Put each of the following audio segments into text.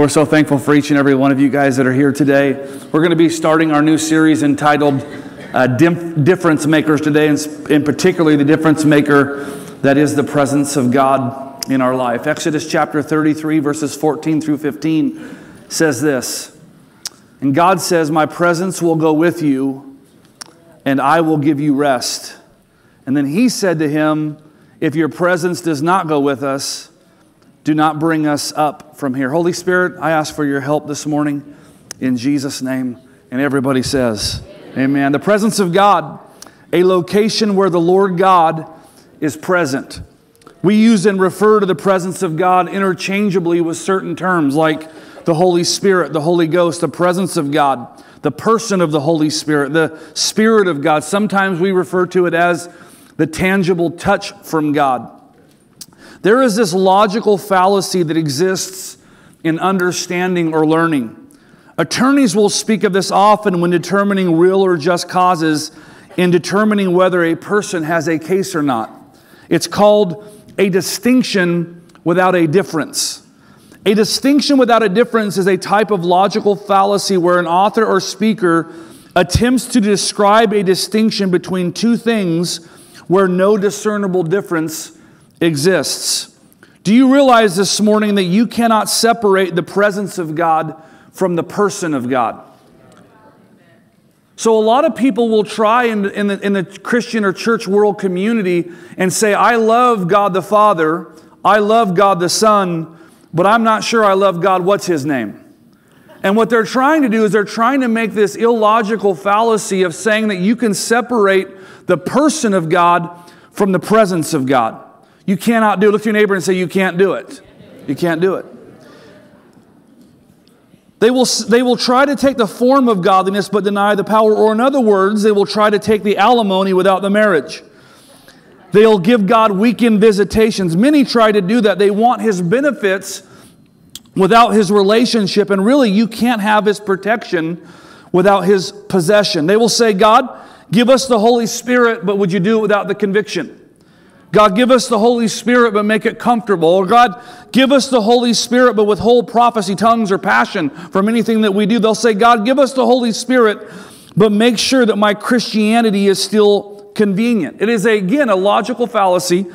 we're so thankful for each and every one of you guys that are here today. We're going to be starting our new series entitled uh, Difference Makers today, and in particularly the difference maker that is the presence of God in our life. Exodus chapter 33, verses 14 through 15 says this And God says, My presence will go with you, and I will give you rest. And then he said to him, If your presence does not go with us, do not bring us up from here. Holy Spirit, I ask for your help this morning in Jesus' name. And everybody says, Amen. Amen. The presence of God, a location where the Lord God is present. We use and refer to the presence of God interchangeably with certain terms like the Holy Spirit, the Holy Ghost, the presence of God, the person of the Holy Spirit, the Spirit of God. Sometimes we refer to it as the tangible touch from God. There is this logical fallacy that exists in understanding or learning. Attorneys will speak of this often when determining real or just causes in determining whether a person has a case or not. It's called a distinction without a difference. A distinction without a difference is a type of logical fallacy where an author or speaker attempts to describe a distinction between two things where no discernible difference exists. Do you realize this morning that you cannot separate the presence of God from the person of God? So, a lot of people will try in, in, the, in the Christian or church world community and say, I love God the Father, I love God the Son, but I'm not sure I love God. What's his name? And what they're trying to do is they're trying to make this illogical fallacy of saying that you can separate the person of God from the presence of God. You cannot do. Look to your neighbor and say, You can't do it. You can't do it. They will, they will try to take the form of godliness but deny the power. Or, in other words, they will try to take the alimony without the marriage. They'll give God weekend visitations. Many try to do that. They want His benefits without His relationship. And really, you can't have His protection without His possession. They will say, God, give us the Holy Spirit, but would you do it without the conviction? God, give us the Holy Spirit, but make it comfortable. Or God, give us the Holy Spirit, but withhold prophecy, tongues, or passion from anything that we do. They'll say, God, give us the Holy Spirit, but make sure that my Christianity is still convenient. It is, again, a logical fallacy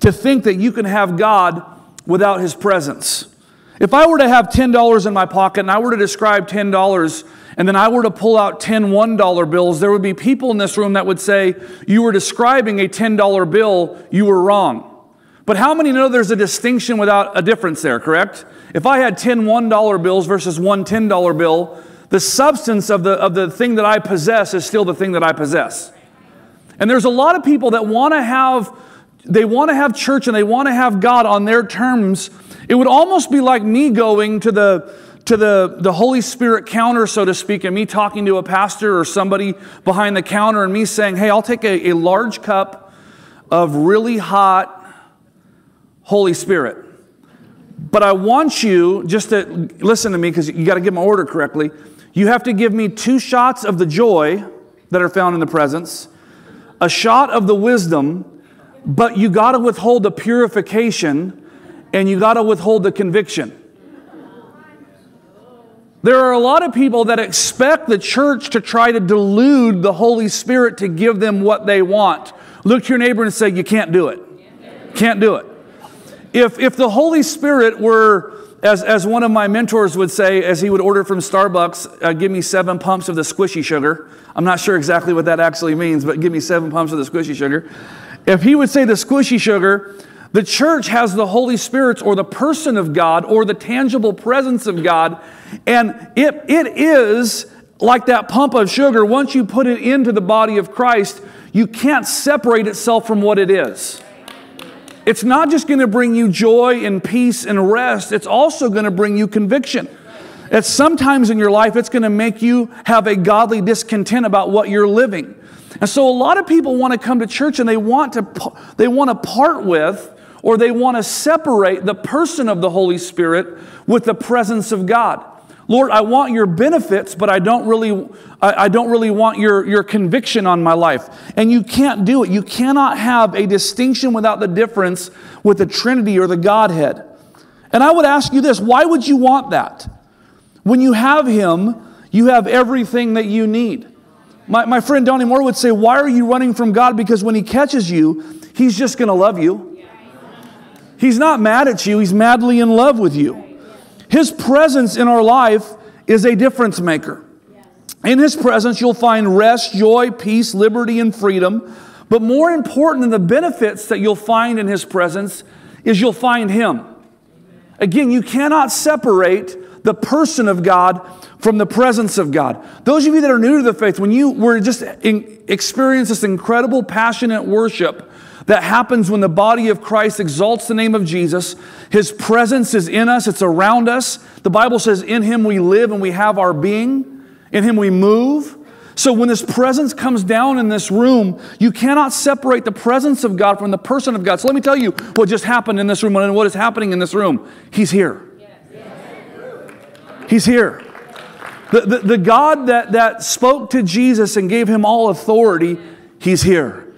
to think that you can have God without His presence. If I were to have $10 in my pocket and I were to describe $10 and then I were to pull out 10 $1 bills, there would be people in this room that would say, You were describing a $10 bill, you were wrong. But how many know there's a distinction without a difference there, correct? If I had 10 $1 bills versus one $10 bill, the substance of the, of the thing that I possess is still the thing that I possess. And there's a lot of people that want to have they want to have church and they want to have God on their terms. It would almost be like me going to the to the, the Holy Spirit counter, so to speak, and me talking to a pastor or somebody behind the counter and me saying, Hey, I'll take a, a large cup of really hot Holy Spirit. But I want you just to listen to me because you got to get my order correctly. You have to give me two shots of the joy that are found in the presence, a shot of the wisdom, but you got to withhold the purification and you got to withhold the conviction. There are a lot of people that expect the church to try to delude the Holy Spirit to give them what they want. Look to your neighbor and say, You can't do it. Can't do it. If, if the Holy Spirit were, as, as one of my mentors would say, as he would order from Starbucks, uh, give me seven pumps of the squishy sugar. I'm not sure exactly what that actually means, but give me seven pumps of the squishy sugar. If he would say the squishy sugar, the church has the Holy Spirit or the person of God or the tangible presence of God. And it, it is like that pump of sugar. Once you put it into the body of Christ, you can't separate itself from what it is. It's not just going to bring you joy and peace and rest, it's also going to bring you conviction. At sometimes in your life, it's going to make you have a godly discontent about what you're living. And so a lot of people want to come to church and they want to, they want to part with or they want to separate the person of the Holy Spirit with the presence of God. Lord, I want your benefits, but I don't really, I, don't really want your, your conviction on my life. And you can't do it. You cannot have a distinction without the difference with the Trinity or the Godhead. And I would ask you this why would you want that? When you have Him, you have everything that you need. My, my friend Donnie Moore would say, Why are you running from God? Because when He catches you, He's just going to love you. He's not mad at you, He's madly in love with you. His presence in our life is a difference maker. In His presence, you'll find rest, joy, peace, liberty, and freedom. But more important than the benefits that you'll find in His presence is you'll find Him. Again, you cannot separate the person of God from the presence of God. Those of you that are new to the faith, when you were just in, experience this incredible passionate worship that happens when the body of Christ exalts the name of Jesus, his presence is in us, it's around us. The Bible says, In him we live and we have our being, in him we move. So when this presence comes down in this room, you cannot separate the presence of God from the person of God. So let me tell you what just happened in this room and what is happening in this room. He's here. He's here. The, the, the God that, that spoke to Jesus and gave him all authority, he's here.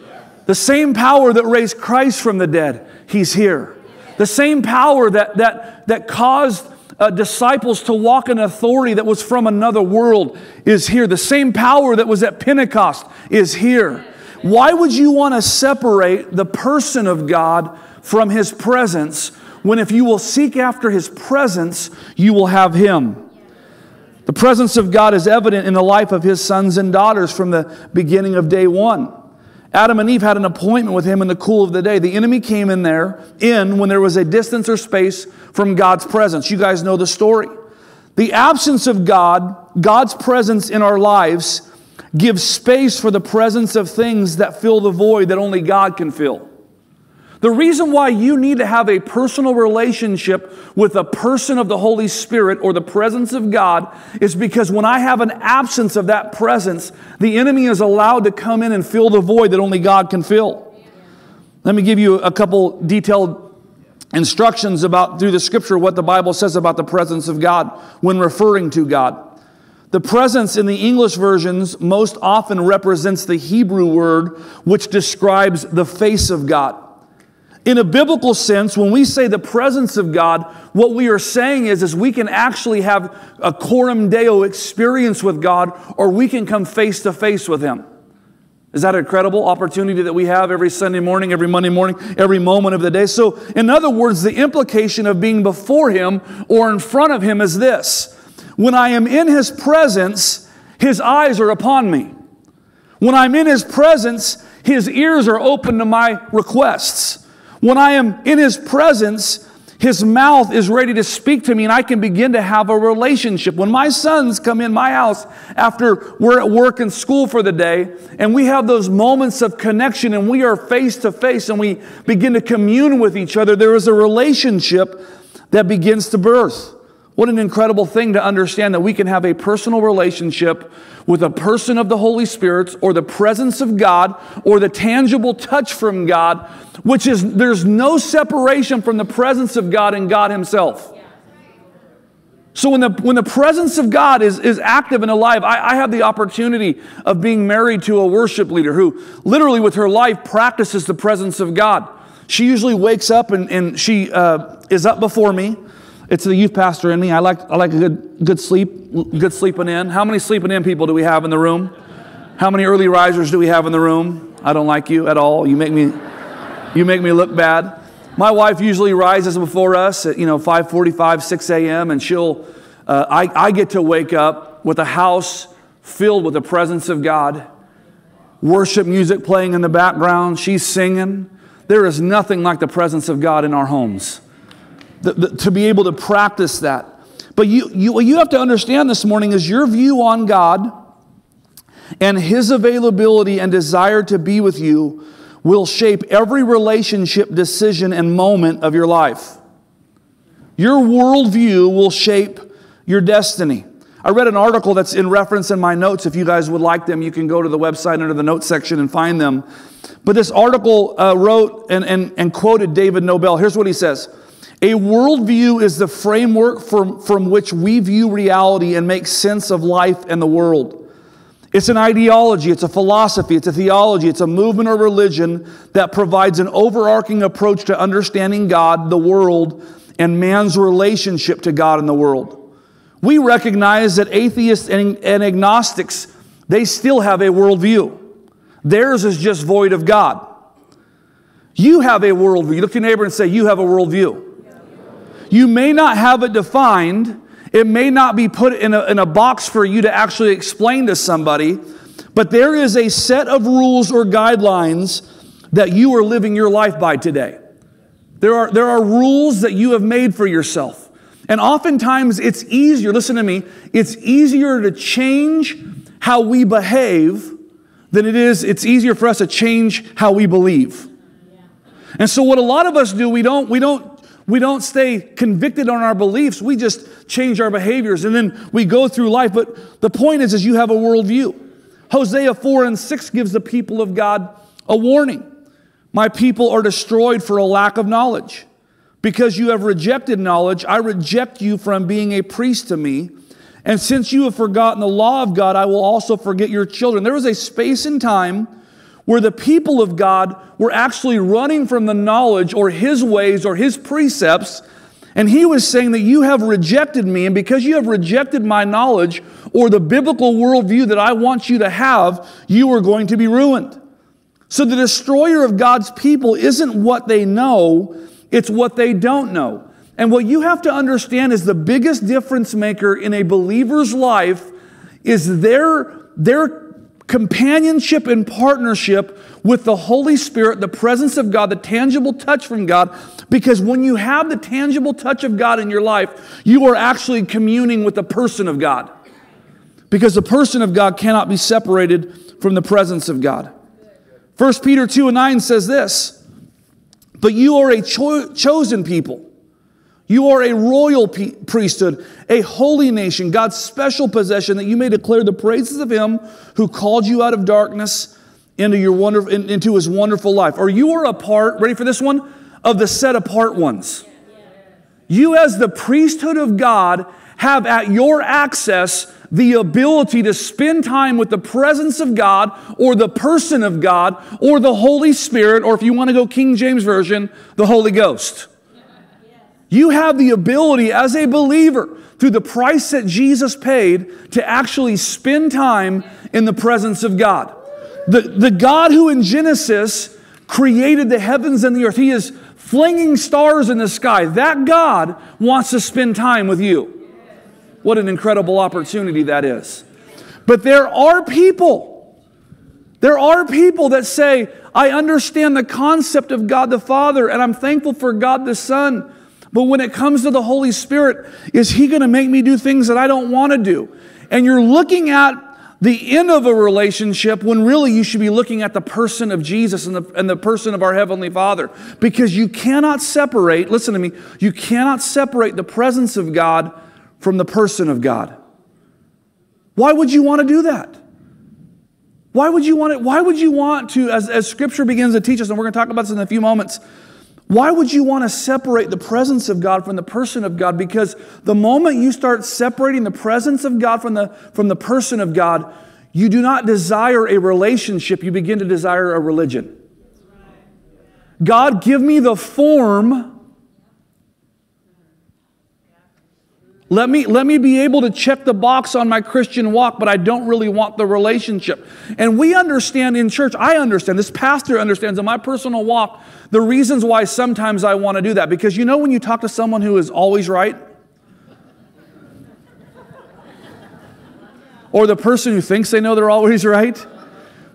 The same power that raised Christ from the dead, he's here. The same power that, that, that caused uh, disciples to walk in authority that was from another world is here. The same power that was at Pentecost is here. Why would you want to separate the person of God from his presence when if you will seek after his presence, you will have him? The presence of God is evident in the life of his sons and daughters from the beginning of day one. Adam and Eve had an appointment with him in the cool of the day. The enemy came in there, in when there was a distance or space from God's presence. You guys know the story. The absence of God, God's presence in our lives, gives space for the presence of things that fill the void that only God can fill. The reason why you need to have a personal relationship with a person of the Holy Spirit or the presence of God is because when I have an absence of that presence, the enemy is allowed to come in and fill the void that only God can fill. Let me give you a couple detailed instructions about through the scripture what the Bible says about the presence of God when referring to God. The presence in the English versions most often represents the Hebrew word which describes the face of God. In a biblical sense, when we say the presence of God, what we are saying is, is we can actually have a coram deo experience with God, or we can come face to face with Him. Is that a incredible opportunity that we have every Sunday morning, every Monday morning, every moment of the day? So, in other words, the implication of being before Him or in front of Him is this when I am in His presence, His eyes are upon me. When I'm in His presence, His ears are open to my requests. When I am in His presence, His mouth is ready to speak to me and I can begin to have a relationship. When my sons come in my house after we're at work and school for the day and we have those moments of connection and we are face to face and we begin to commune with each other, there is a relationship that begins to birth. What an incredible thing to understand that we can have a personal relationship with a person of the Holy Spirit or the presence of God or the tangible touch from God, which is there's no separation from the presence of God and God Himself. So when the, when the presence of God is, is active and alive, I, I have the opportunity of being married to a worship leader who literally with her life practices the presence of God. She usually wakes up and, and she uh, is up before me. It's the youth pastor in me. I like, I like a good, good sleep, good sleeping in. How many sleeping in people do we have in the room? How many early risers do we have in the room? I don't like you at all. You make me, you make me look bad. My wife usually rises before us at, you know, 5.45, 6 a.m. and she'll, uh, I, I get to wake up with a house filled with the presence of God. Worship music playing in the background. She's singing. There is nothing like the presence of God in our homes the, the, to be able to practice that. But you, you, what you have to understand this morning is your view on God and His availability and desire to be with you will shape every relationship, decision, and moment of your life. Your worldview will shape your destiny. I read an article that's in reference in my notes. If you guys would like them, you can go to the website under the notes section and find them. But this article uh, wrote and, and, and quoted David Noebel. Here's what he says a worldview is the framework from, from which we view reality and make sense of life and the world. It's an ideology, it's a philosophy, it's a theology, it's a movement or religion that provides an overarching approach to understanding God, the world, and man's relationship to God in the world. We recognize that atheists and, and agnostics, they still have a worldview. Theirs is just void of God. You have a worldview. Look at your neighbor and say, You have a worldview. You may not have it defined, it may not be put in a, in a box for you to actually explain to somebody, but there is a set of rules or guidelines that you are living your life by today. There are, there are rules that you have made for yourself. And oftentimes it's easier, listen to me, it's easier to change how we behave than it is, it's easier for us to change how we believe. And so what a lot of us do, we don't, we don't, we don't stay convicted on our beliefs. We just change our behaviors and then we go through life. But the point is, is you have a worldview. Hosea 4 and 6 gives the people of God a warning. My people are destroyed for a lack of knowledge. Because you have rejected knowledge, I reject you from being a priest to me. And since you have forgotten the law of God, I will also forget your children. There was a space in time where the people of God were actually running from the knowledge or his ways or his precepts. And he was saying that you have rejected me, and because you have rejected my knowledge or the biblical worldview that I want you to have, you are going to be ruined. So the destroyer of God's people isn't what they know, it's what they don't know. And what you have to understand is the biggest difference maker in a believer's life is their, their companionship and partnership with the Holy Spirit, the presence of God, the tangible touch from God. Because when you have the tangible touch of God in your life, you are actually communing with the person of God. Because the person of God cannot be separated from the presence of God. 1 Peter 2 and 9 says this But you are a cho- chosen people you are a royal priesthood, a holy nation, God's special possession, that you may declare the praises of Him who called you out of darkness into, your into His wonderful life. Or you are a part, ready for this one, of the set apart ones. You, as the priesthood of God, have at your access the ability to spend time with the presence of God or the person of God or the Holy Spirit, or if you want to go King James Version, the Holy Ghost. You have the ability as a believer through the price that Jesus paid to actually spend time in the presence of God. The, the God who in Genesis created the heavens and the earth, He is flinging stars in the sky. That God wants to spend time with you. What an incredible opportunity that is. But there are people, there are people that say, I understand the concept of God the Father, and I'm thankful for God the Son. But when it comes to the Holy Spirit, is He going to make me do things that I don't want to do? And you're looking at the end of a relationship when really you should be looking at the person of Jesus and the, and the person of our Heavenly Father. Because you cannot separate, listen to me, you cannot separate the presence of God from the person of God. Why would you want to do that? Why would you want it? Why would you want to, as, as scripture begins to teach us, and we're going to talk about this in a few moments, why would you want to separate the presence of God from the person of God? Because the moment you start separating the presence of God from the, from the person of God, you do not desire a relationship, you begin to desire a religion. God, give me the form Let me, let me be able to check the box on my Christian walk, but I don't really want the relationship. And we understand in church, I understand, this pastor understands in my personal walk the reasons why sometimes I want to do that. Because you know when you talk to someone who is always right? or the person who thinks they know they're always right?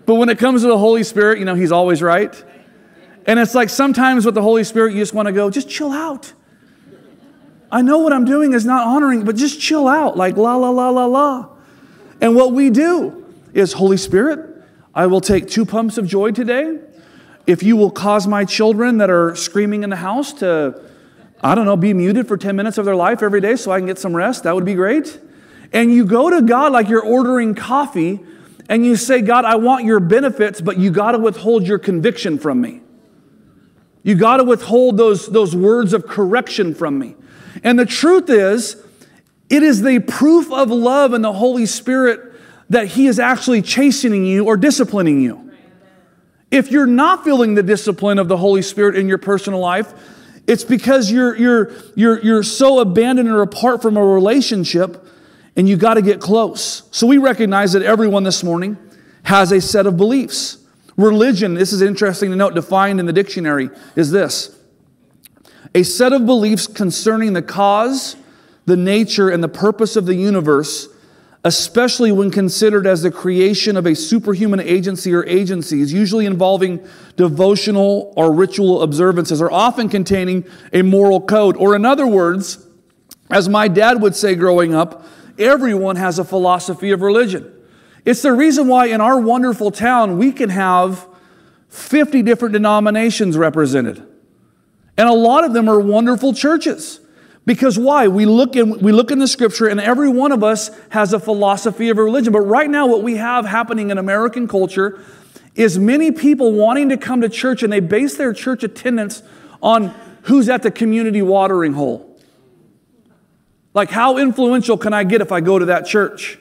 But when it comes to the Holy Spirit, you know, He's always right. And it's like sometimes with the Holy Spirit, you just want to go, just chill out. I know what I'm doing is not honoring, but just chill out, like la, la, la, la, la. And what we do is, Holy Spirit, I will take two pumps of joy today. If you will cause my children that are screaming in the house to, I don't know, be muted for 10 minutes of their life every day so I can get some rest, that would be great. And you go to God like you're ordering coffee and you say, God, I want your benefits, but you got to withhold your conviction from me. You got to withhold those, those words of correction from me. And the truth is, it is the proof of love in the Holy Spirit that He is actually chastening you or disciplining you. If you're not feeling the discipline of the Holy Spirit in your personal life, It's because you're, you're, you're, you're so abandoned or apart from a relationship and you got to get close. So we recognize that everyone this morning has a set of beliefs. Religion, this is interesting to note, defined in the dictionary, is this a set of beliefs concerning the cause, the nature, and the purpose of the universe, especially when considered as the creation of a superhuman agency or agencies, usually involving devotional or ritual observances, or often containing a moral code. Or, in other words, as my dad would say growing up, everyone has a philosophy of religion. It's the reason why in our wonderful town we can have 50 different denominations represented. And a lot of them are wonderful churches. Because why? We look in, we look in the scripture and every one of us has a philosophy of a religion. But right now, what we have happening in American culture is many people wanting to come to church and they base their church attendance on who's at the community watering hole. Like, how influential can I get if I go to that church?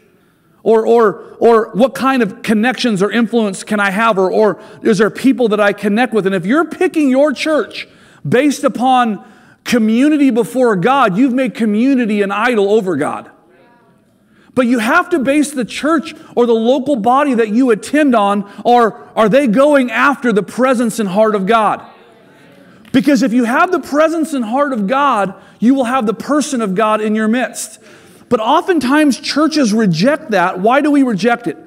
Or, or, or what kind of connections or influence can I have? Or, or is there people that I connect with? And if you're picking your church based upon community before God, you've made community an idol over God. But you have to base the church or the local body that you attend on, or are they going after the presence and heart of God? Because if you have the presence and heart of God, you will have the person of God in your midst. But oftentimes churches reject that. Why do we reject it?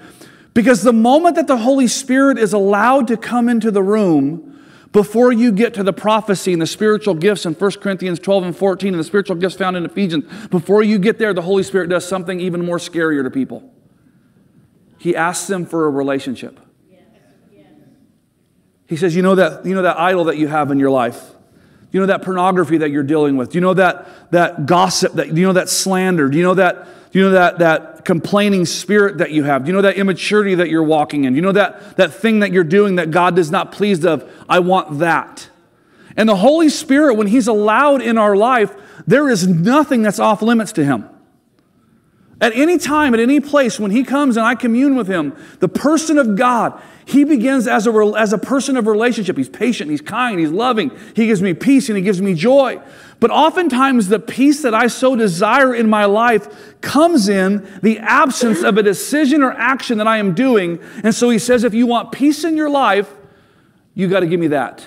Because the moment that the Holy Spirit is allowed to come into the room, before you get to the prophecy and the spiritual gifts in 1 Corinthians 12 and 14 and the spiritual gifts found in Ephesians, before you get there, the Holy Spirit does something even more scarier to people. He asks them for a relationship. He says, You know that, you know that idol that you have in your life? You know that pornography that you're dealing with? You know that, that gossip, that, you know that slander? Do you know that, do you know that, that complaining spirit that you have? Do you know that immaturity that you're walking in? Do you know that, that thing that you're doing that God is not pleased of? I want that. And the Holy Spirit, when He's allowed in our life, there is nothing that's off limits to Him. At any time, at any place, when He comes and I commune with Him, the person of God, He begins as a, as a person of relationship. He's patient, He's kind, He's loving. He gives me peace and He gives me joy. But oftentimes, the peace that I so desire in my life comes in the absence of a decision or action that I am doing. And so He says, if you want peace in your life, you got to give me that.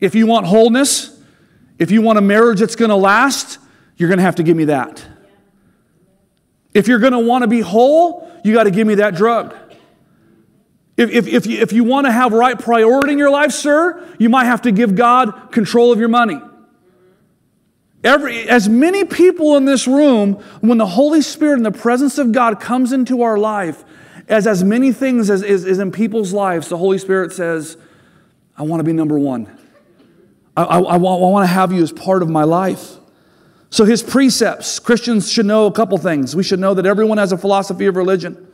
If you want wholeness, if you want a marriage that's going to last, you're going to have to give me that. If you're going to want to be whole, you got to give me that drug. If, if, if, you, if you want to have right priority in your life, sir, you might have to give God control of your money. Every, as many people in this room, when the Holy Spirit and the presence of God comes into our life, as as many things as is in people's lives, the Holy Spirit says, I want to be number one. I, I, I, want, I want to have you as part of my life. So, his precepts, Christians should know a couple things. We should know that everyone has a philosophy of religion.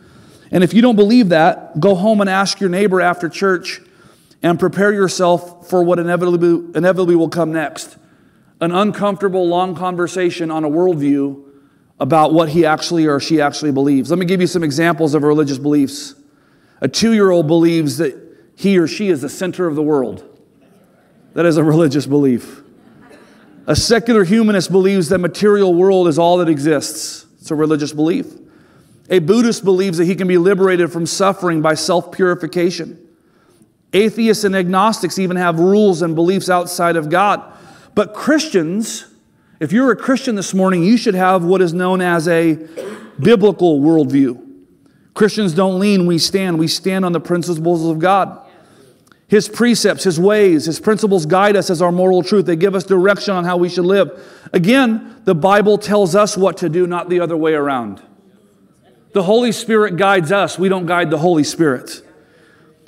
And if you don't believe that, go home and ask your neighbor after church and prepare yourself for what inevitably, inevitably will come next an uncomfortable, long conversation on a worldview about what he actually or she actually believes. Let me give you some examples of religious beliefs. A two year old believes that he or she is the center of the world. That is a religious belief. A secular humanist believes that material world is all that exists. It's a religious belief. A Buddhist believes that he can be liberated from suffering by self purification. Atheists and agnostics even have rules and beliefs outside of God. But Christians, if you're a Christian this morning, you should have what is known as a biblical worldview. Christians don't lean, we stand. We stand on the principles of God. His precepts, His ways, His principles guide us as our moral truth. They give us direction on how we should live. Again, the Bible tells us what to do, not the other way around. The Holy Spirit guides us, we don't guide the Holy Spirit.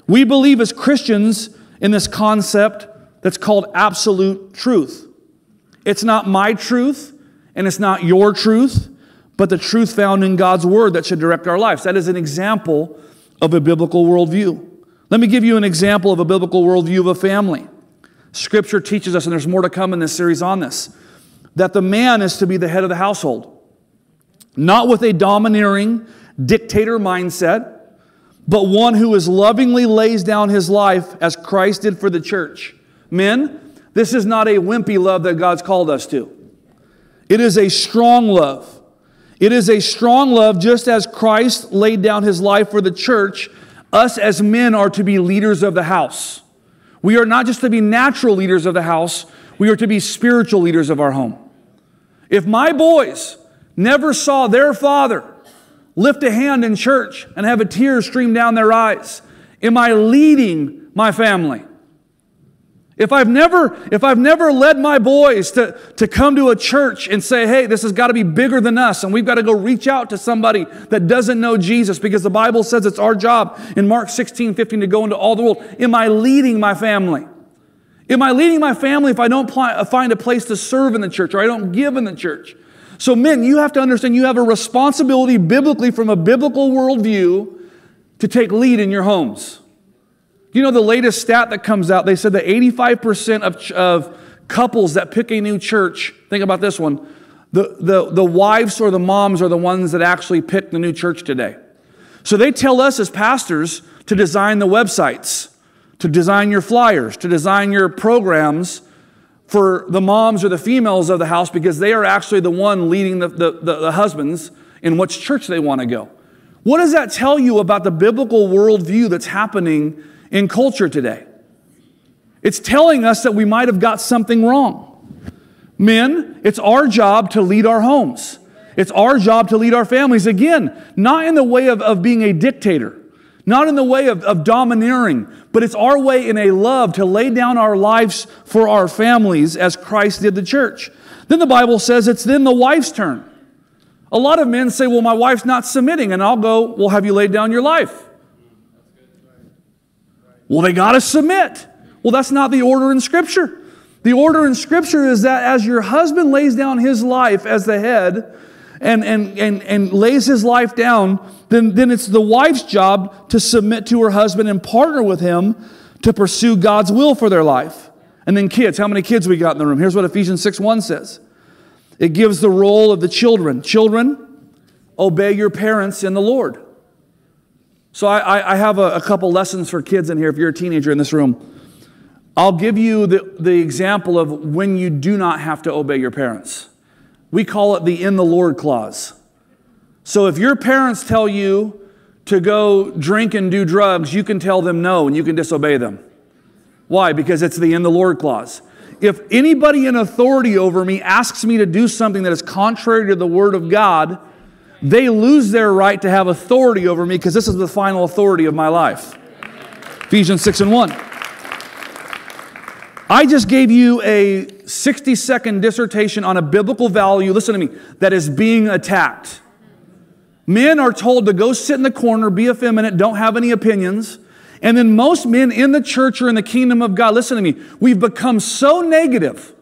We believe as Christians in this concept that's called absolute truth. It's not my truth and it's not your truth, but the truth found in God's Word that should direct our lives. That is an example of a biblical worldview. Let me give you an example of a biblical worldview of a family. Scripture teaches us, and there's more to come in this series on this, that the man is to be the head of the household, not with a domineering dictator mindset, but one who is lovingly lays down his life as Christ did for the church. Men, this is not a wimpy love that God's called us to. It is a strong love. It is a strong love, just as Christ laid down his life for the church. Us as men are to be leaders of the house. We are not just to be natural leaders of the house, we are to be spiritual leaders of our home. If my boys never saw their father lift a hand in church and have a tear stream down their eyes, am I leading my family? If I've never, if I've never led my boys to, to come to a church and say, hey, this has got to be bigger than us, and we've got to go reach out to somebody that doesn't know Jesus, because the Bible says it's our job in Mark 16, 15 to go into all the world. Am I leading my family? Am I leading my family if I don't find a place to serve in the church or I don't give in the church? So, men, you have to understand you have a responsibility biblically from a biblical worldview to take lead in your homes. You know, the latest stat that comes out, they said that 85% of, of couples that pick a new church, think about this one, the, the, the wives or the moms are the ones that actually pick the new church today. So they tell us as pastors to design the websites, to design your flyers, to design your programs for the moms or the females of the house because they are actually the one leading the, the, the, the husbands in which church they want to go. What does that tell you about the biblical worldview that's happening in culture today. It's telling us that we might have got something wrong. Men, it's our job to lead our homes. It's our job to lead our families. Again, not in the way of, of being a dictator, not in the way of, of domineering, but it's our way in a love to lay down our lives for our families as Christ did the church. Then the Bible says it's then the wife's turn. A lot of men say, Well, my wife's not submitting. And I'll go, Well, have you laid down your life? Well, they got to submit. Well, that's not the order in Scripture. The order in Scripture is that as your husband lays down his life as the head and, and, and, and lays his life down, then, then it's the wife's job to submit to her husband and partner with him to pursue God's will for their life. And then kids, how many kids we got in the room? Here's what Ephesians 6 1 says. It gives the role of the children. Children, obey your parents in the Lord. So I, I have a, a, couple lessons for kids in here if you're a teenager in this room. I'll give you the, the example of when you do not have to obey your parents. We call it the in the Lord clause. So if your parents tell you to go drink and do drugs, you can tell them no and you can disobey them. Why? Because it's the in the Lord clause. If anybody in authority over me asks me to do something that is contrary to the word of God, they lose their right to have authority over me because this is the final authority of my life. Ephesians 6 and 1. I just gave you a 60 second dissertation on a biblical value, listen to me, that is being attacked. Men are told to go sit in the corner, be effeminate, don't have any opinions. And then most men in the church or in the kingdom of God, listen to me, we've become so negative.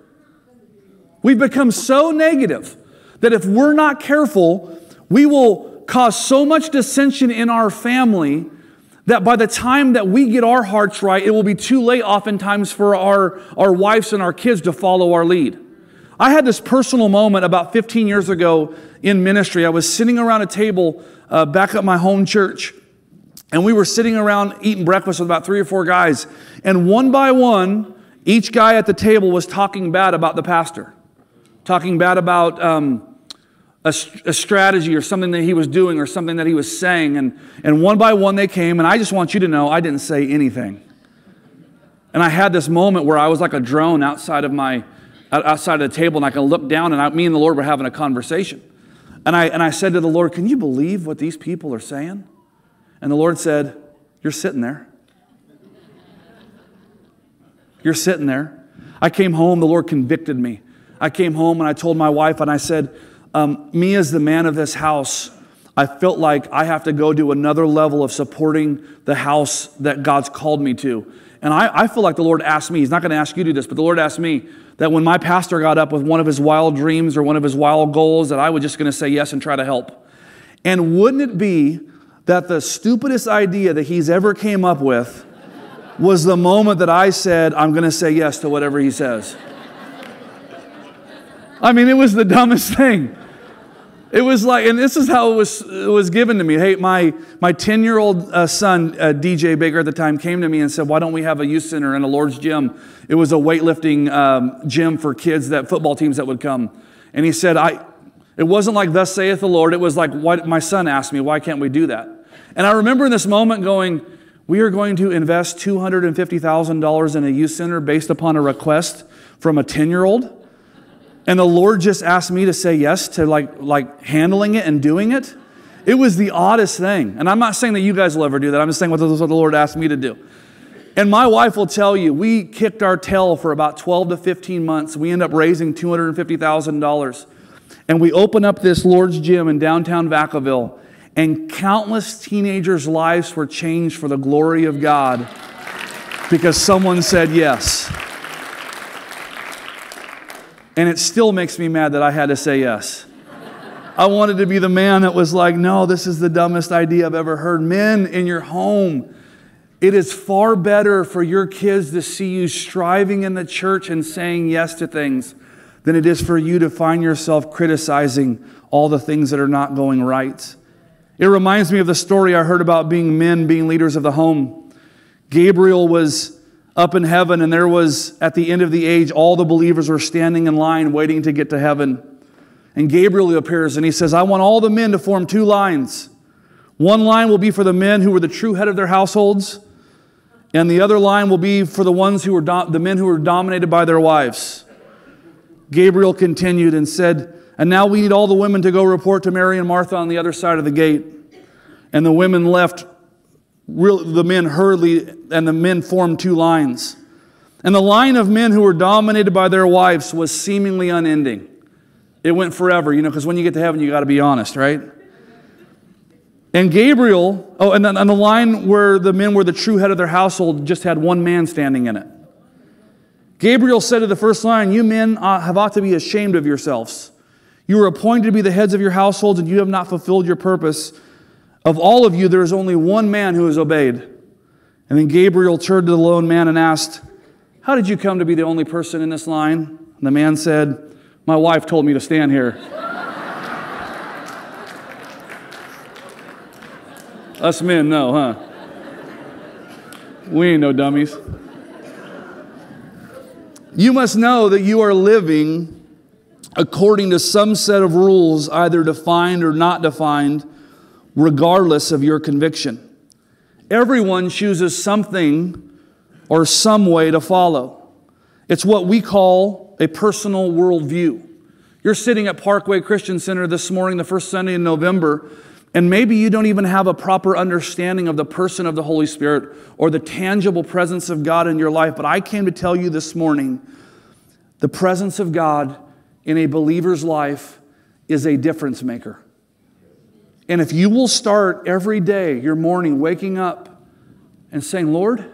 We've become so negative that if we're not careful, we will cause so much dissension in our family that by the time that we get our hearts right, it will be too late oftentimes for our, our wives and our kids to follow our lead. I had this personal moment about 15 years ago in ministry. I was sitting around a table uh, back at my home church, and we were sitting around eating breakfast with about three or four guys. And one by one, each guy at the table was talking bad about the pastor, talking bad about um, a, a, strategy or something that he was doing or something that he was saying. And, and one by one they came, and I just want you to know I didn't say anything. And I had this moment where I was like a drone outside of my outside of the table, and I can look down, and I, me and the Lord were having a conversation. And I, and I said to the Lord, Can you believe what these people are saying? And the Lord said, You're sitting there. You're sitting there. I came home, the Lord convicted me. I came home and I told my wife, and I said, um, me as the man of this house, I felt like I have to go to another level of supporting the house that God's called me to. And I, I feel like the Lord asked me, He's not going to ask you to do this, but the Lord asked me that when my pastor got up with one of his wild dreams or one of his wild goals, that I was just going to say yes and try to help. And wouldn't it be that the stupidest idea that he's ever came up with was the moment that I said, I'm going to say yes to whatever he says? I mean, it was the dumbest thing. It was like, and this is how it was, it was given to me. Hey, my, my 10 year old uh, son, uh, DJ Baker at the time, came to me and said, Why don't we have a youth center and a Lord's gym? It was a weightlifting um, gym for kids, that football teams that would come. And he said, I, It wasn't like, Thus saith the Lord. It was like, my son asked me, Why can't we do that? And I remember in this moment going, We are going to invest $250,000 in a youth center based upon a request from a 10 year old. And the Lord just asked me to say yes to like, like handling it and doing it. It was the oddest thing. And I'm not saying that you guys will ever do that. I'm just saying what the, what the Lord asked me to do. And my wife will tell you, we kicked our tail for about 12 to 15 months. We end up raising $250,000. And we open up this Lord's Gym in downtown Vacaville, and countless teenagers' lives were changed for the glory of God because someone said yes. And it still makes me mad that I had to say yes. I wanted to be the man that was like, no, this is the dumbest idea I've ever heard. Men in your home, it is far better for your kids to see you striving in the church and saying yes to things than it is for you to find yourself criticizing all the things that are not going right. It reminds me of the story I heard about being men being leaders of the home. Gabriel was up in heaven, and there was, at the end of the age, all the believers were standing in line waiting to get to heaven. And Gabriel appears and he says, I want all the men to form two lines. One line will be for the men who were the true head of their households, and the other line will be for the ones who were do- the men who were dominated by their wives. Gabriel continued and said, And now we need all the women to go report to Mary and Martha on the other side of the gate. And the women left real, the men hurriedly, and the men formed two lines. And the line of men who were dominated by their wives was seemingly unending. It went forever, you know, because when you get to heaven, you got to be honest, right? And Gabriel, oh, and, then, and the line where the men were the true head of their household just had one man standing in it. Gabriel said to the first line, You men uh, have ought to be ashamed of yourselves. You were appointed to be the heads of your households, and you have not fulfilled your purpose. Of all of you, there is only one man who has obeyed. And then Gabriel turned to the lone man and asked, How did you come to be the only person in this line? And the man said, My wife told me to stand here. Us men, know, huh? We ain't no dummies. You must know that you are living according to some set of rules, either defined or not defined regardless of your conviction. Everyone chooses something or some way to follow. It's what we call a personal worldview. You're sitting at Parkway Christian Center this morning, the first Sunday in November, and maybe you don't even have a proper understanding of the person of the Holy Spirit or the tangible presence of God in your life. But I came to tell you this morning the presence of God in a believer's life is a difference maker. And if you will start every day, your morning, waking up and saying, Lord,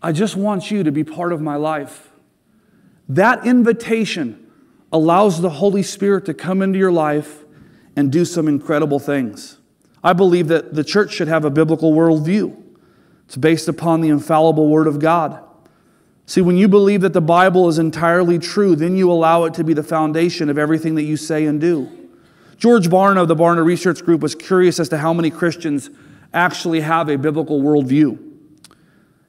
I just want you to be part of my life, that invitation allows the Holy Spirit to come into your life and do some incredible things. I believe that the church should have a biblical worldview. It's based upon the infallible Word of God. See, when you believe that the Bible is entirely true, then you allow it to be the foundation of everything that you say and do. George Barna of the Barna Research Group was curious as to how many Christians actually have a biblical worldview.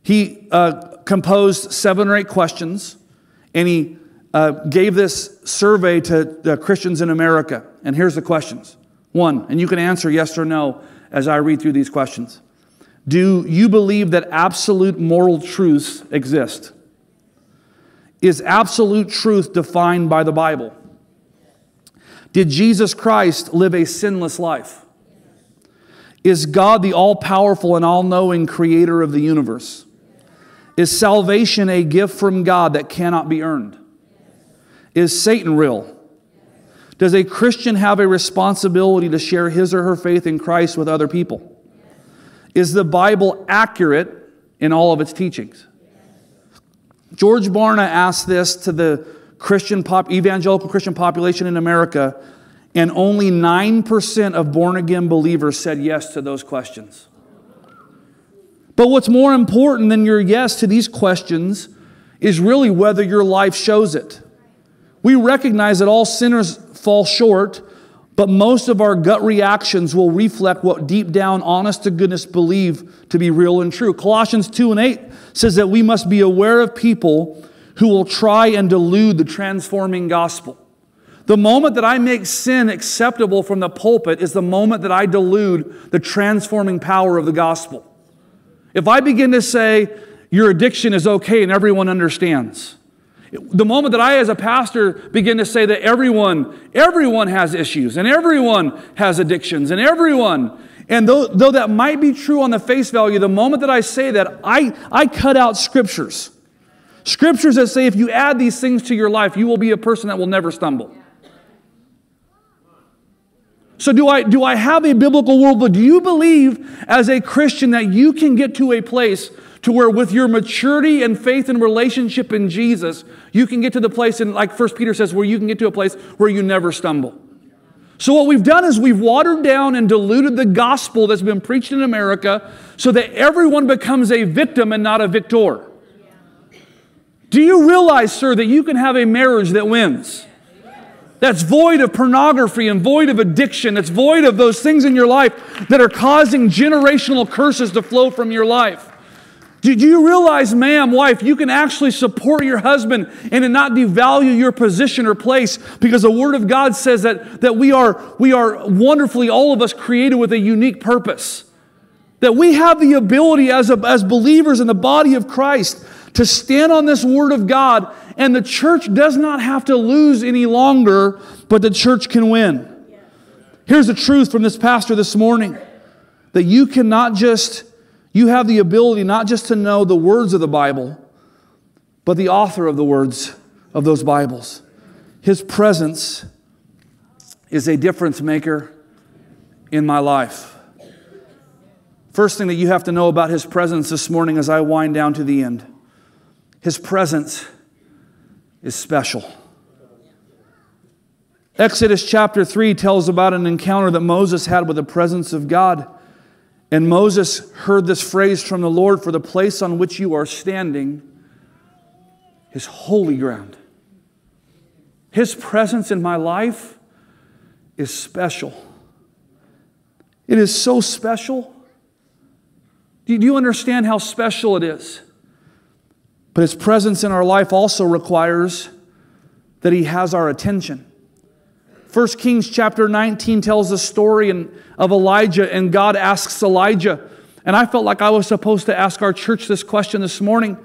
He uh, composed seven or eight questions, and he uh, gave this survey to Christians in America. And here's the questions. One, and you can answer yes or no as I read through these questions. Do you believe that absolute moral truths exist? Is absolute truth defined by the Bible? Did Jesus Christ live a sinless life? Is God the all powerful and all knowing creator of the universe? Is salvation a gift from God that cannot be earned? Is Satan real? Does a Christian have a responsibility to share his or her faith in Christ with other people? Is the Bible accurate in all of its teachings? George Barna asked this to the Christian pop, evangelical Christian population in America, and only 9% of born again believers said yes to those questions. But what's more important than your yes to these questions is really whether your life shows it. We recognize that all sinners fall short. but most of our gut reactions will reflect what deep down, honest to goodness, believe to be real and true. Colossians 2 and 8 says that we must be aware of people who will try and delude the transforming gospel. The moment that I make sin acceptable from the pulpit is the moment that I delude the transforming power of the gospel. If I begin to say, your addiction is okay and everyone understands, the moment that I, as a pastor, begin to say that everyone, everyone has issues and everyone has addictions and everyone, and though, though that might be true on the face value, the moment that I say that, I, I cut out scriptures. Scriptures that say if you add these things to your life, you will be a person that will never stumble. So, do I, do I have a biblical worldview? Do you believe as a Christian that you can get to a place to where with your maturity and faith and relationship in Jesus, you can get to the place, and like First Peter says, where you can get to a place where you never stumble. So, what we've done is we've watered down and diluted the gospel that's been preached in America so that everyone becomes a victim and not a victor. Do you realize, sir, that you can have a marriage that wins? That's void of pornography and void of addiction. That's void of those things in your life that are causing generational curses to flow from your life. Did you realize, ma'am, wife, you can actually support your husband and not devalue your position or place because the Word of God says that, that we, are, we are wonderfully, all of us, created with a unique purpose. That we have the ability as, a, as believers in the body of Christ to stand on this Word of God, and the church does not have to lose any longer, but the church can win. Here's the truth from this pastor this morning that you cannot just you have the ability not just to know the words of the Bible, but the author of the words of those Bibles. His presence is a difference maker in my life. First thing that you have to know about his presence this morning as I wind down to the end his presence is special. Exodus chapter 3 tells about an encounter that Moses had with the presence of God. And Moses heard this phrase from the Lord For the place on which you are standing is holy ground. His presence in my life is special. It is so special. Do you understand how special it is? But His presence in our life also requires that He has our attention. 1 Kings chapter 19 tells the story of Elijah, and God asks Elijah, and I felt like I was supposed to ask our church this question this morning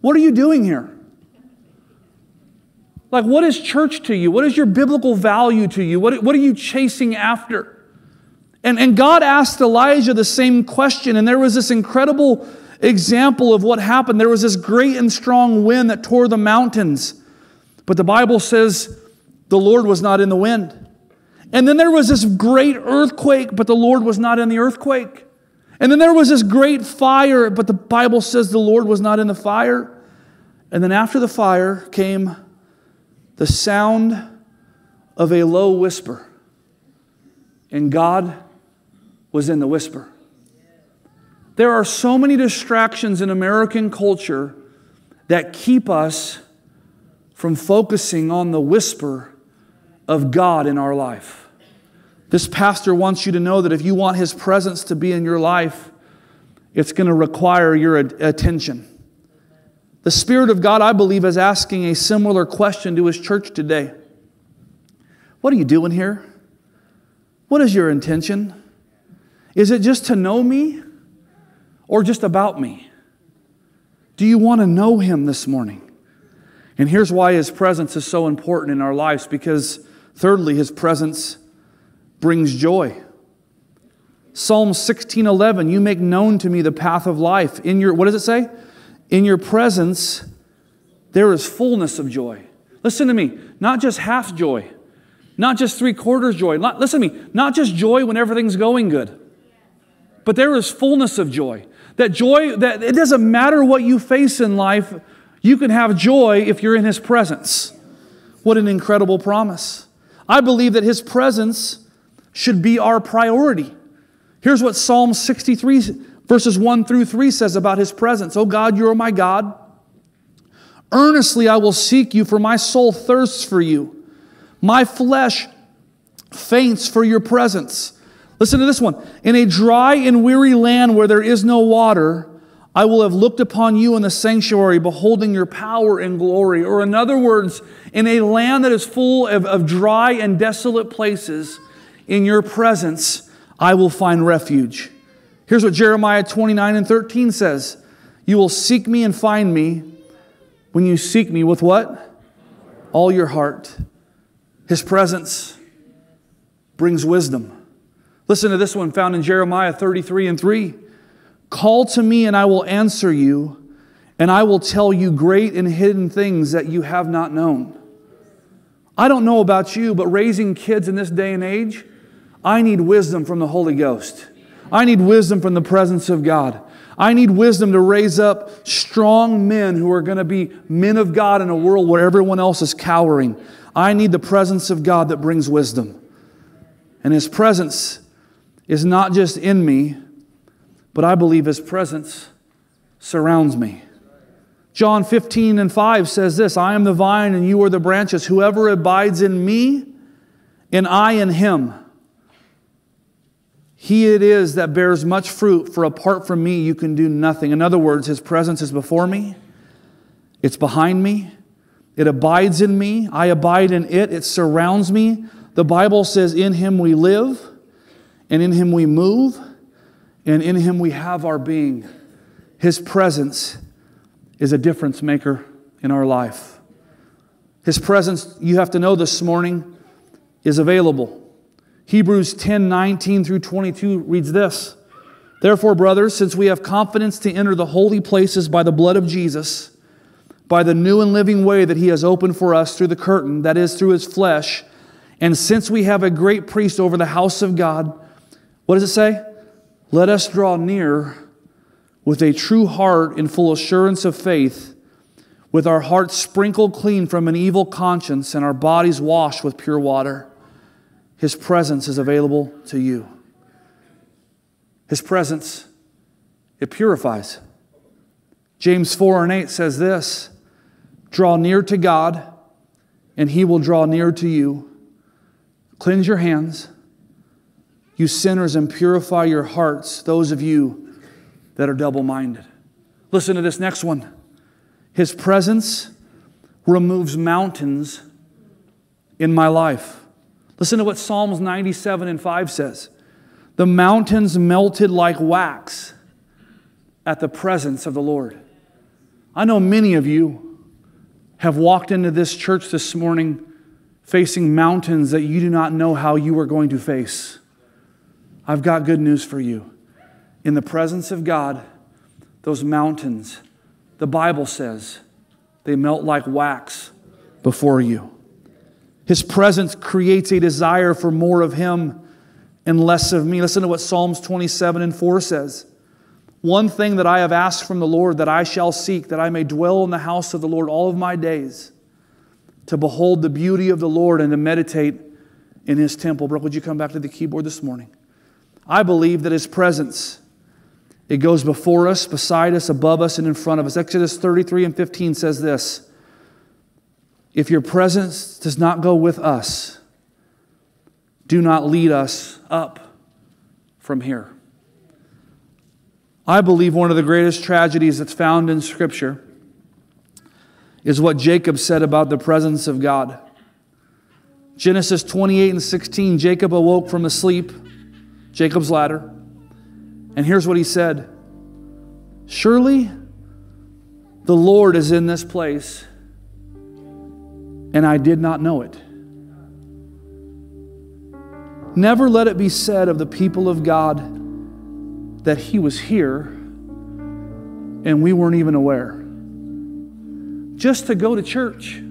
What are you doing here? Like, what is church to you? What is your biblical value to you? What, what are you chasing after? And, and God asked Elijah the same question, and there was this incredible example of what happened. There was this great and strong wind that tore the mountains. But the Bible says the Lord was not in the wind. And then there was this great earthquake, but the Lord was not in the earthquake. And then there was this great fire, but the Bible says the Lord was not in the fire. And then after the fire came the sound of a low whisper. And God was in the whisper. There are so many distractions in American culture that keep us from focusing on the whisper of God in our life. This pastor wants you to know that if you want his presence to be in your life, it's going to require your attention. The Spirit of God, I believe, is asking a similar question to his church today. What are you doing here? What is your intention? Is it just to know me or just about me? Do you want to know him this morning? And here's why his presence is so important in our lives because Thirdly, his presence brings joy. Psalm 16:11, you make known to me the path of life. In your what does it say? In your presence there is fullness of joy. Listen to me, not just half joy, not just three quarters joy. Not, listen to me, not just joy when everything's going good, but there is fullness of joy. That joy, that it doesn't matter what you face in life, you can have joy if you're in His presence. What an incredible promise. I believe that His presence should be our priority. Here's what Psalm 63, verses 1 through 3 says about His presence Oh God, you are my God. Earnestly I will seek you, for my soul thirsts for you. My flesh faints for your presence. Listen to this one. In a dry and weary land where there is no water, I will have looked upon you in the sanctuary, beholding your power and glory. Or, in other words, in a land that is full of, of dry and desolate places, in your presence I will find refuge. Here's what Jeremiah 29 and 13 says You will seek me and find me when you seek me with what? All your heart. His presence brings wisdom. Listen to this one found in Jeremiah 33 and 3. Call to me, and I will answer you, and I will tell you great and hidden things that you have not known. I don't know about you, but raising kids in this day and age, I need wisdom from the Holy Ghost. I need wisdom from the presence of God. I need wisdom to raise up strong men who are going to be men of God in a world where everyone else is cowering. I need the presence of God that brings wisdom. And His presence is not just in me, but I believe His presence surrounds me. John 15 and 5 says this I am the vine and you are the branches. Whoever abides in me and I in him, he it is that bears much fruit, for apart from me you can do nothing. In other words, His presence is before me, it's behind me, it abides in me, I abide in it, it surrounds me. The Bible says, In Him we live, and in Him we move, and in Him we have our being. His presence is a difference maker in our life. His presence, you have to know this morning, is available. Hebrews 10 19 through 22 reads this Therefore, brothers, since we have confidence to enter the holy places by the blood of Jesus, by the new and living way that he has opened for us through the curtain, that is, through his flesh, and since we have a great priest over the house of God, what does it say? Let us draw near with a true heart in full assurance of faith, with our hearts sprinkled clean from an evil conscience and our bodies washed with pure water. His presence is available to you. His presence, it purifies. James 4 and 8 says this Draw near to God, and he will draw near to you. Cleanse your hands you sinners, and purify your hearts, those of you that are double minded. Listen to this next one. His presence removes mountains in my life. Listen to what Psalms 97 and 5 says. The mountains melted like wax at the presence of the Lord. I know many of you have walked into this church this morning facing mountains that you do not know how you are going to face. I've got good news for you. In the presence of God, those mountains, the Bible says, they melt like wax before you. His presence creates a desire for more of Him and less of me. Listen to what Psalms 27 and 4 says. One thing that I have asked from the Lord that I shall seek, that I may dwell in the house of the Lord all of my days, to behold the beauty of the Lord and to meditate in His temple. Brooke, would you come back to the keyboard this morning? I believe that His presence, it goes before us, beside us, above us, and in front of us. Exodus 33 and 15 says this If your presence does not go with us, do not lead us up from here. I believe one of the greatest tragedies that's found in Scripture is what Jacob said about the presence of God. Genesis 28 and 16 Jacob awoke from a sleep Jacob's ladder. And here's what he said Surely the Lord is in this place, and I did not know it. Never let it be said of the people of God that He was here and we weren't even aware. Just to go to church,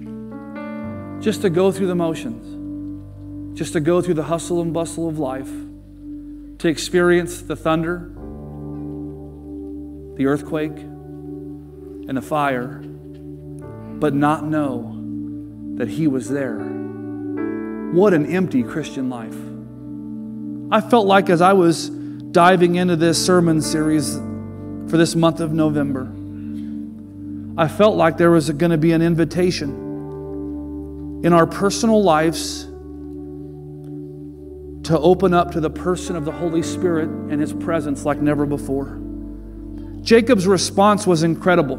just to go through the motions, just to go through the hustle and bustle of life to experience the thunder, the earthquake, and the fire, but not know that He was there. What an empty Christian life. I felt like as I was diving into this sermon series for this month of November, I felt like there was going to be an invitation in our personal lives to open up to the person of the Holy Spirit and His presence like never before. Jacob's response was incredible.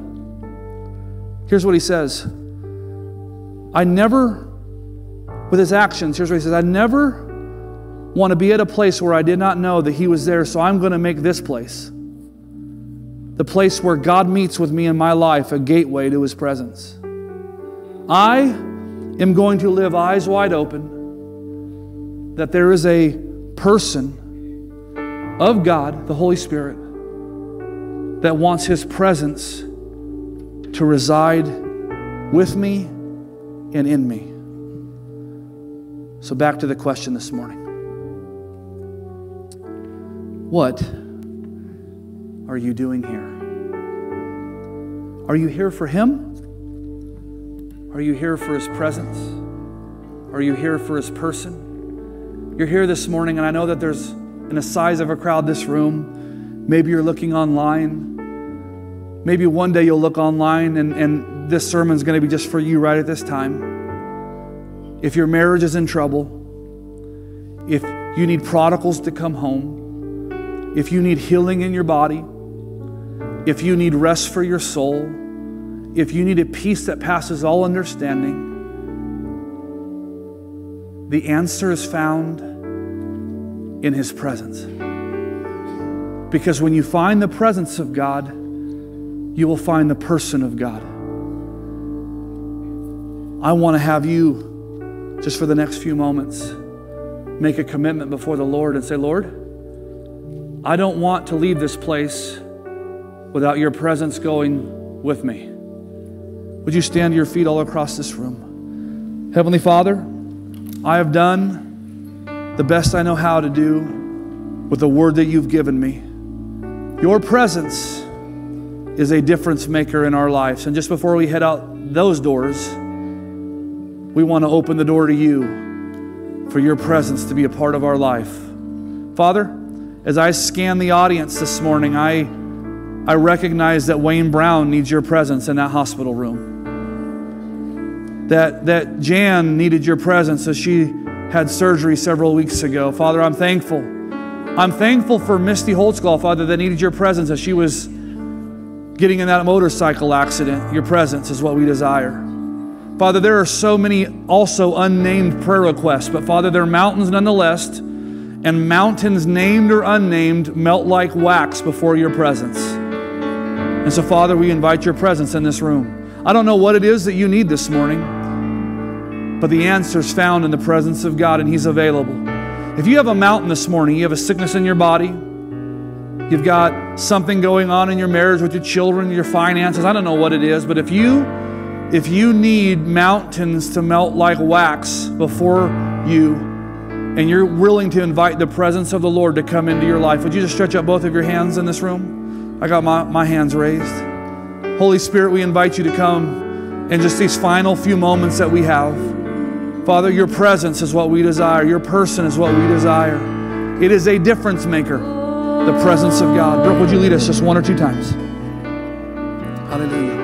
Here's what he says I never, with his actions, here's what he says I never want to be at a place where I did not know that he was there, so I'm going to make this place the place where God meets with me in my life, a gateway to his presence. I am going to live eyes wide open that there is a person of God, the Holy Spirit, that wants his presence to reside with me and in me. So, back to the question this morning What are you doing here? Are you here for him? Are you here for his presence? Are you here for his person? You're here this morning, and I know that there's in the size of a crowd this room. Maybe you're looking online. Maybe one day you'll look online and, and this sermon's going to be just for you right at this time. If your marriage is in trouble, if you need prodigals to come home, if you need healing in your body, if you need rest for your soul, if you need a peace that passes all understanding, the answer is found in His presence. Because when you find the presence of God, you will find the person of God. I want to have you, just for the next few moments, make a commitment before the Lord and say, Lord, I don't want to leave this place without your presence going with me. Would you stand to your feet all across this room? Heavenly Father, I have done the best I know how to do with the word that you've given me. Your presence is a difference maker in our lives. And just before we head out those doors, we want to open the door to you for your presence to be a part of our life. Father, as I scan the audience this morning, I I recognize that Wayne Brown needs your presence in that hospital room. That, that Jan needed your presence as she had surgery several weeks ago. Father, I'm thankful. I'm thankful for Misty Holtzclaw, Father, that needed your presence as she was getting in that motorcycle accident. Your presence is what we desire. Father, there are so many also unnamed prayer requests, but Father, they're mountains nonetheless, and mountains named or unnamed melt like wax before your presence. And so, Father, we invite your presence in this room. I don't know what it is that you need this morning, but the answer is found in the presence of God, and He's available. If you have a mountain this morning, you have a sickness in your body, you've got something going on in your marriage with your children, your finances, I don't know what it is, but if you if you need mountains to melt like wax before you and you're willing to invite the presence of the Lord to come into your life, would you just stretch out both of your hands in this room? I got my, my hands raised. Holy Spirit, we invite you to come in just these final few moments that we have. Father, your presence is what we desire, your person is what we desire. It is a difference maker, the presence of God. Brooke, would you lead us just one or two times? Hallelujah.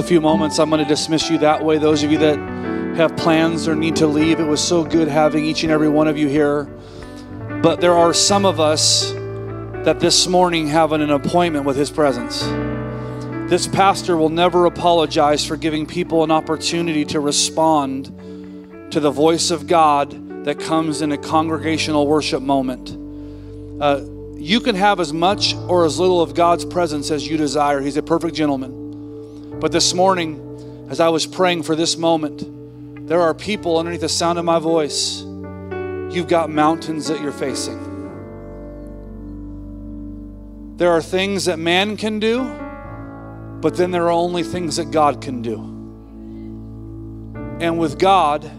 A few moments, I'm going to dismiss you that way. Those of you that have plans or need to leave, it was so good having each and every one of you here. But there are some of us that this morning have an appointment with His presence. This pastor will never apologize for giving people an opportunity to respond to the voice of God that comes in a congregational worship moment. Uh, you can have as much or as little of God's presence as you desire. He's a perfect gentleman. But this morning, as I was praying for this moment, there are people underneath the sound of my voice. You've got mountains that you're facing. There are things that man can do but then there are only things that God can do. And with God,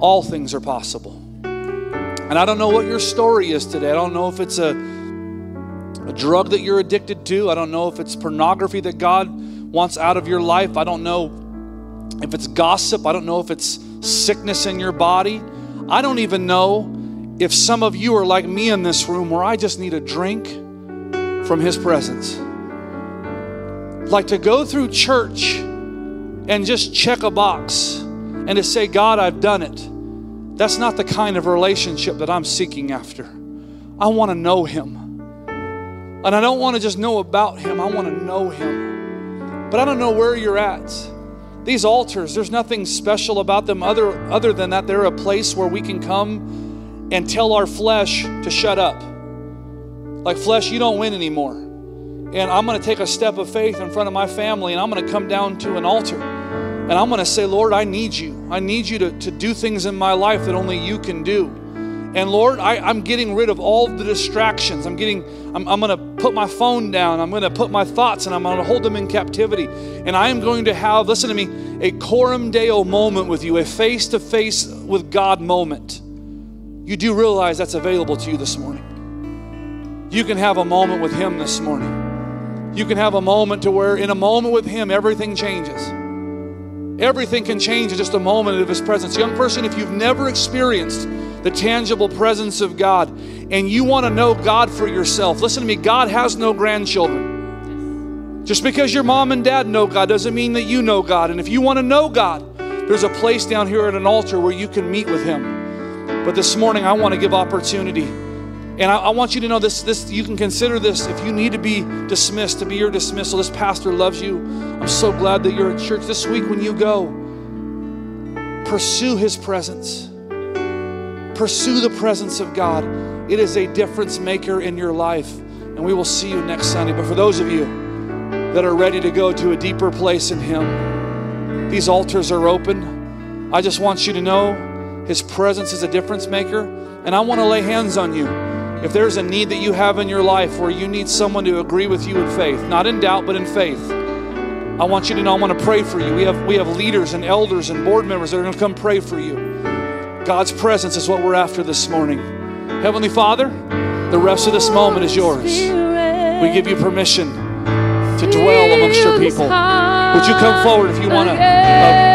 all things are possible. And I don't know what your story is today. I don't know if it's a, a drug that you're addicted to. I don't know if it's pornography that God wants out of your life. I don't know if it's gossip. I don't know if it's sickness in your body. I don't even know if some of you are like me in this room where I just need a drink from His presence like to go through church and just check a box and to say, God, I've done it. That's not the kind of relationship that I'm seeking after. I want to know Him. And I don't want to just know about Him, I want to know Him. But I don't know where you're at. These altars, there's nothing special about them other, other than that they're a place where we can come and tell our flesh to shut up. Like, flesh, you don't win anymore and I'm going to take a step of faith in front of my family and I'm going to come down to an altar and I'm going to say, Lord, I need you. I need you to, to do things in my life that only you can do. And Lord, I, am getting rid of all the distractions. I'm getting, I'm, I'm going to put my phone down. I'm going to put my thoughts and I'm going to hold them in captivity. And I am going to have, listen to me, a coram deo moment with you, a face to face with God moment. You do realize that's available to you this morning. You can have a moment with Him this morning you can have a moment to where in a moment with him everything changes everything can change in just a moment of his presence young person if you've never experienced the tangible presence of god and you want to know god for yourself listen to me god has no grandchildren just because your mom and dad know god doesn't mean that you know god and if you want to know god there's a place down here at an altar where you can meet with him but this morning i want to give opportunity and I, I, want you to know this, this, you can consider this if you need to be dismissed, to be your dismissal. This pastor loves you. I'm so glad that you're at church this week when you go. Pursue his presence. Pursue the presence of God. It is a difference maker in your life. And we will see you next Sunday. But for those of you that are ready to go to a deeper place in him, these altars are open. I just want you to know his presence is a difference maker. And I want to lay hands on you. If there's a need that you have in your life where you need someone to agree with you in faith, not in doubt, but in faith, I want you to know I want to pray for you. We have, we have leaders and elders and board members that are going to come pray for you. God's presence is what we're after this morning. Heavenly Father, the rest of this moment is yours. We give you permission to dwell amongst your people. Would you come forward if you want to? Uh,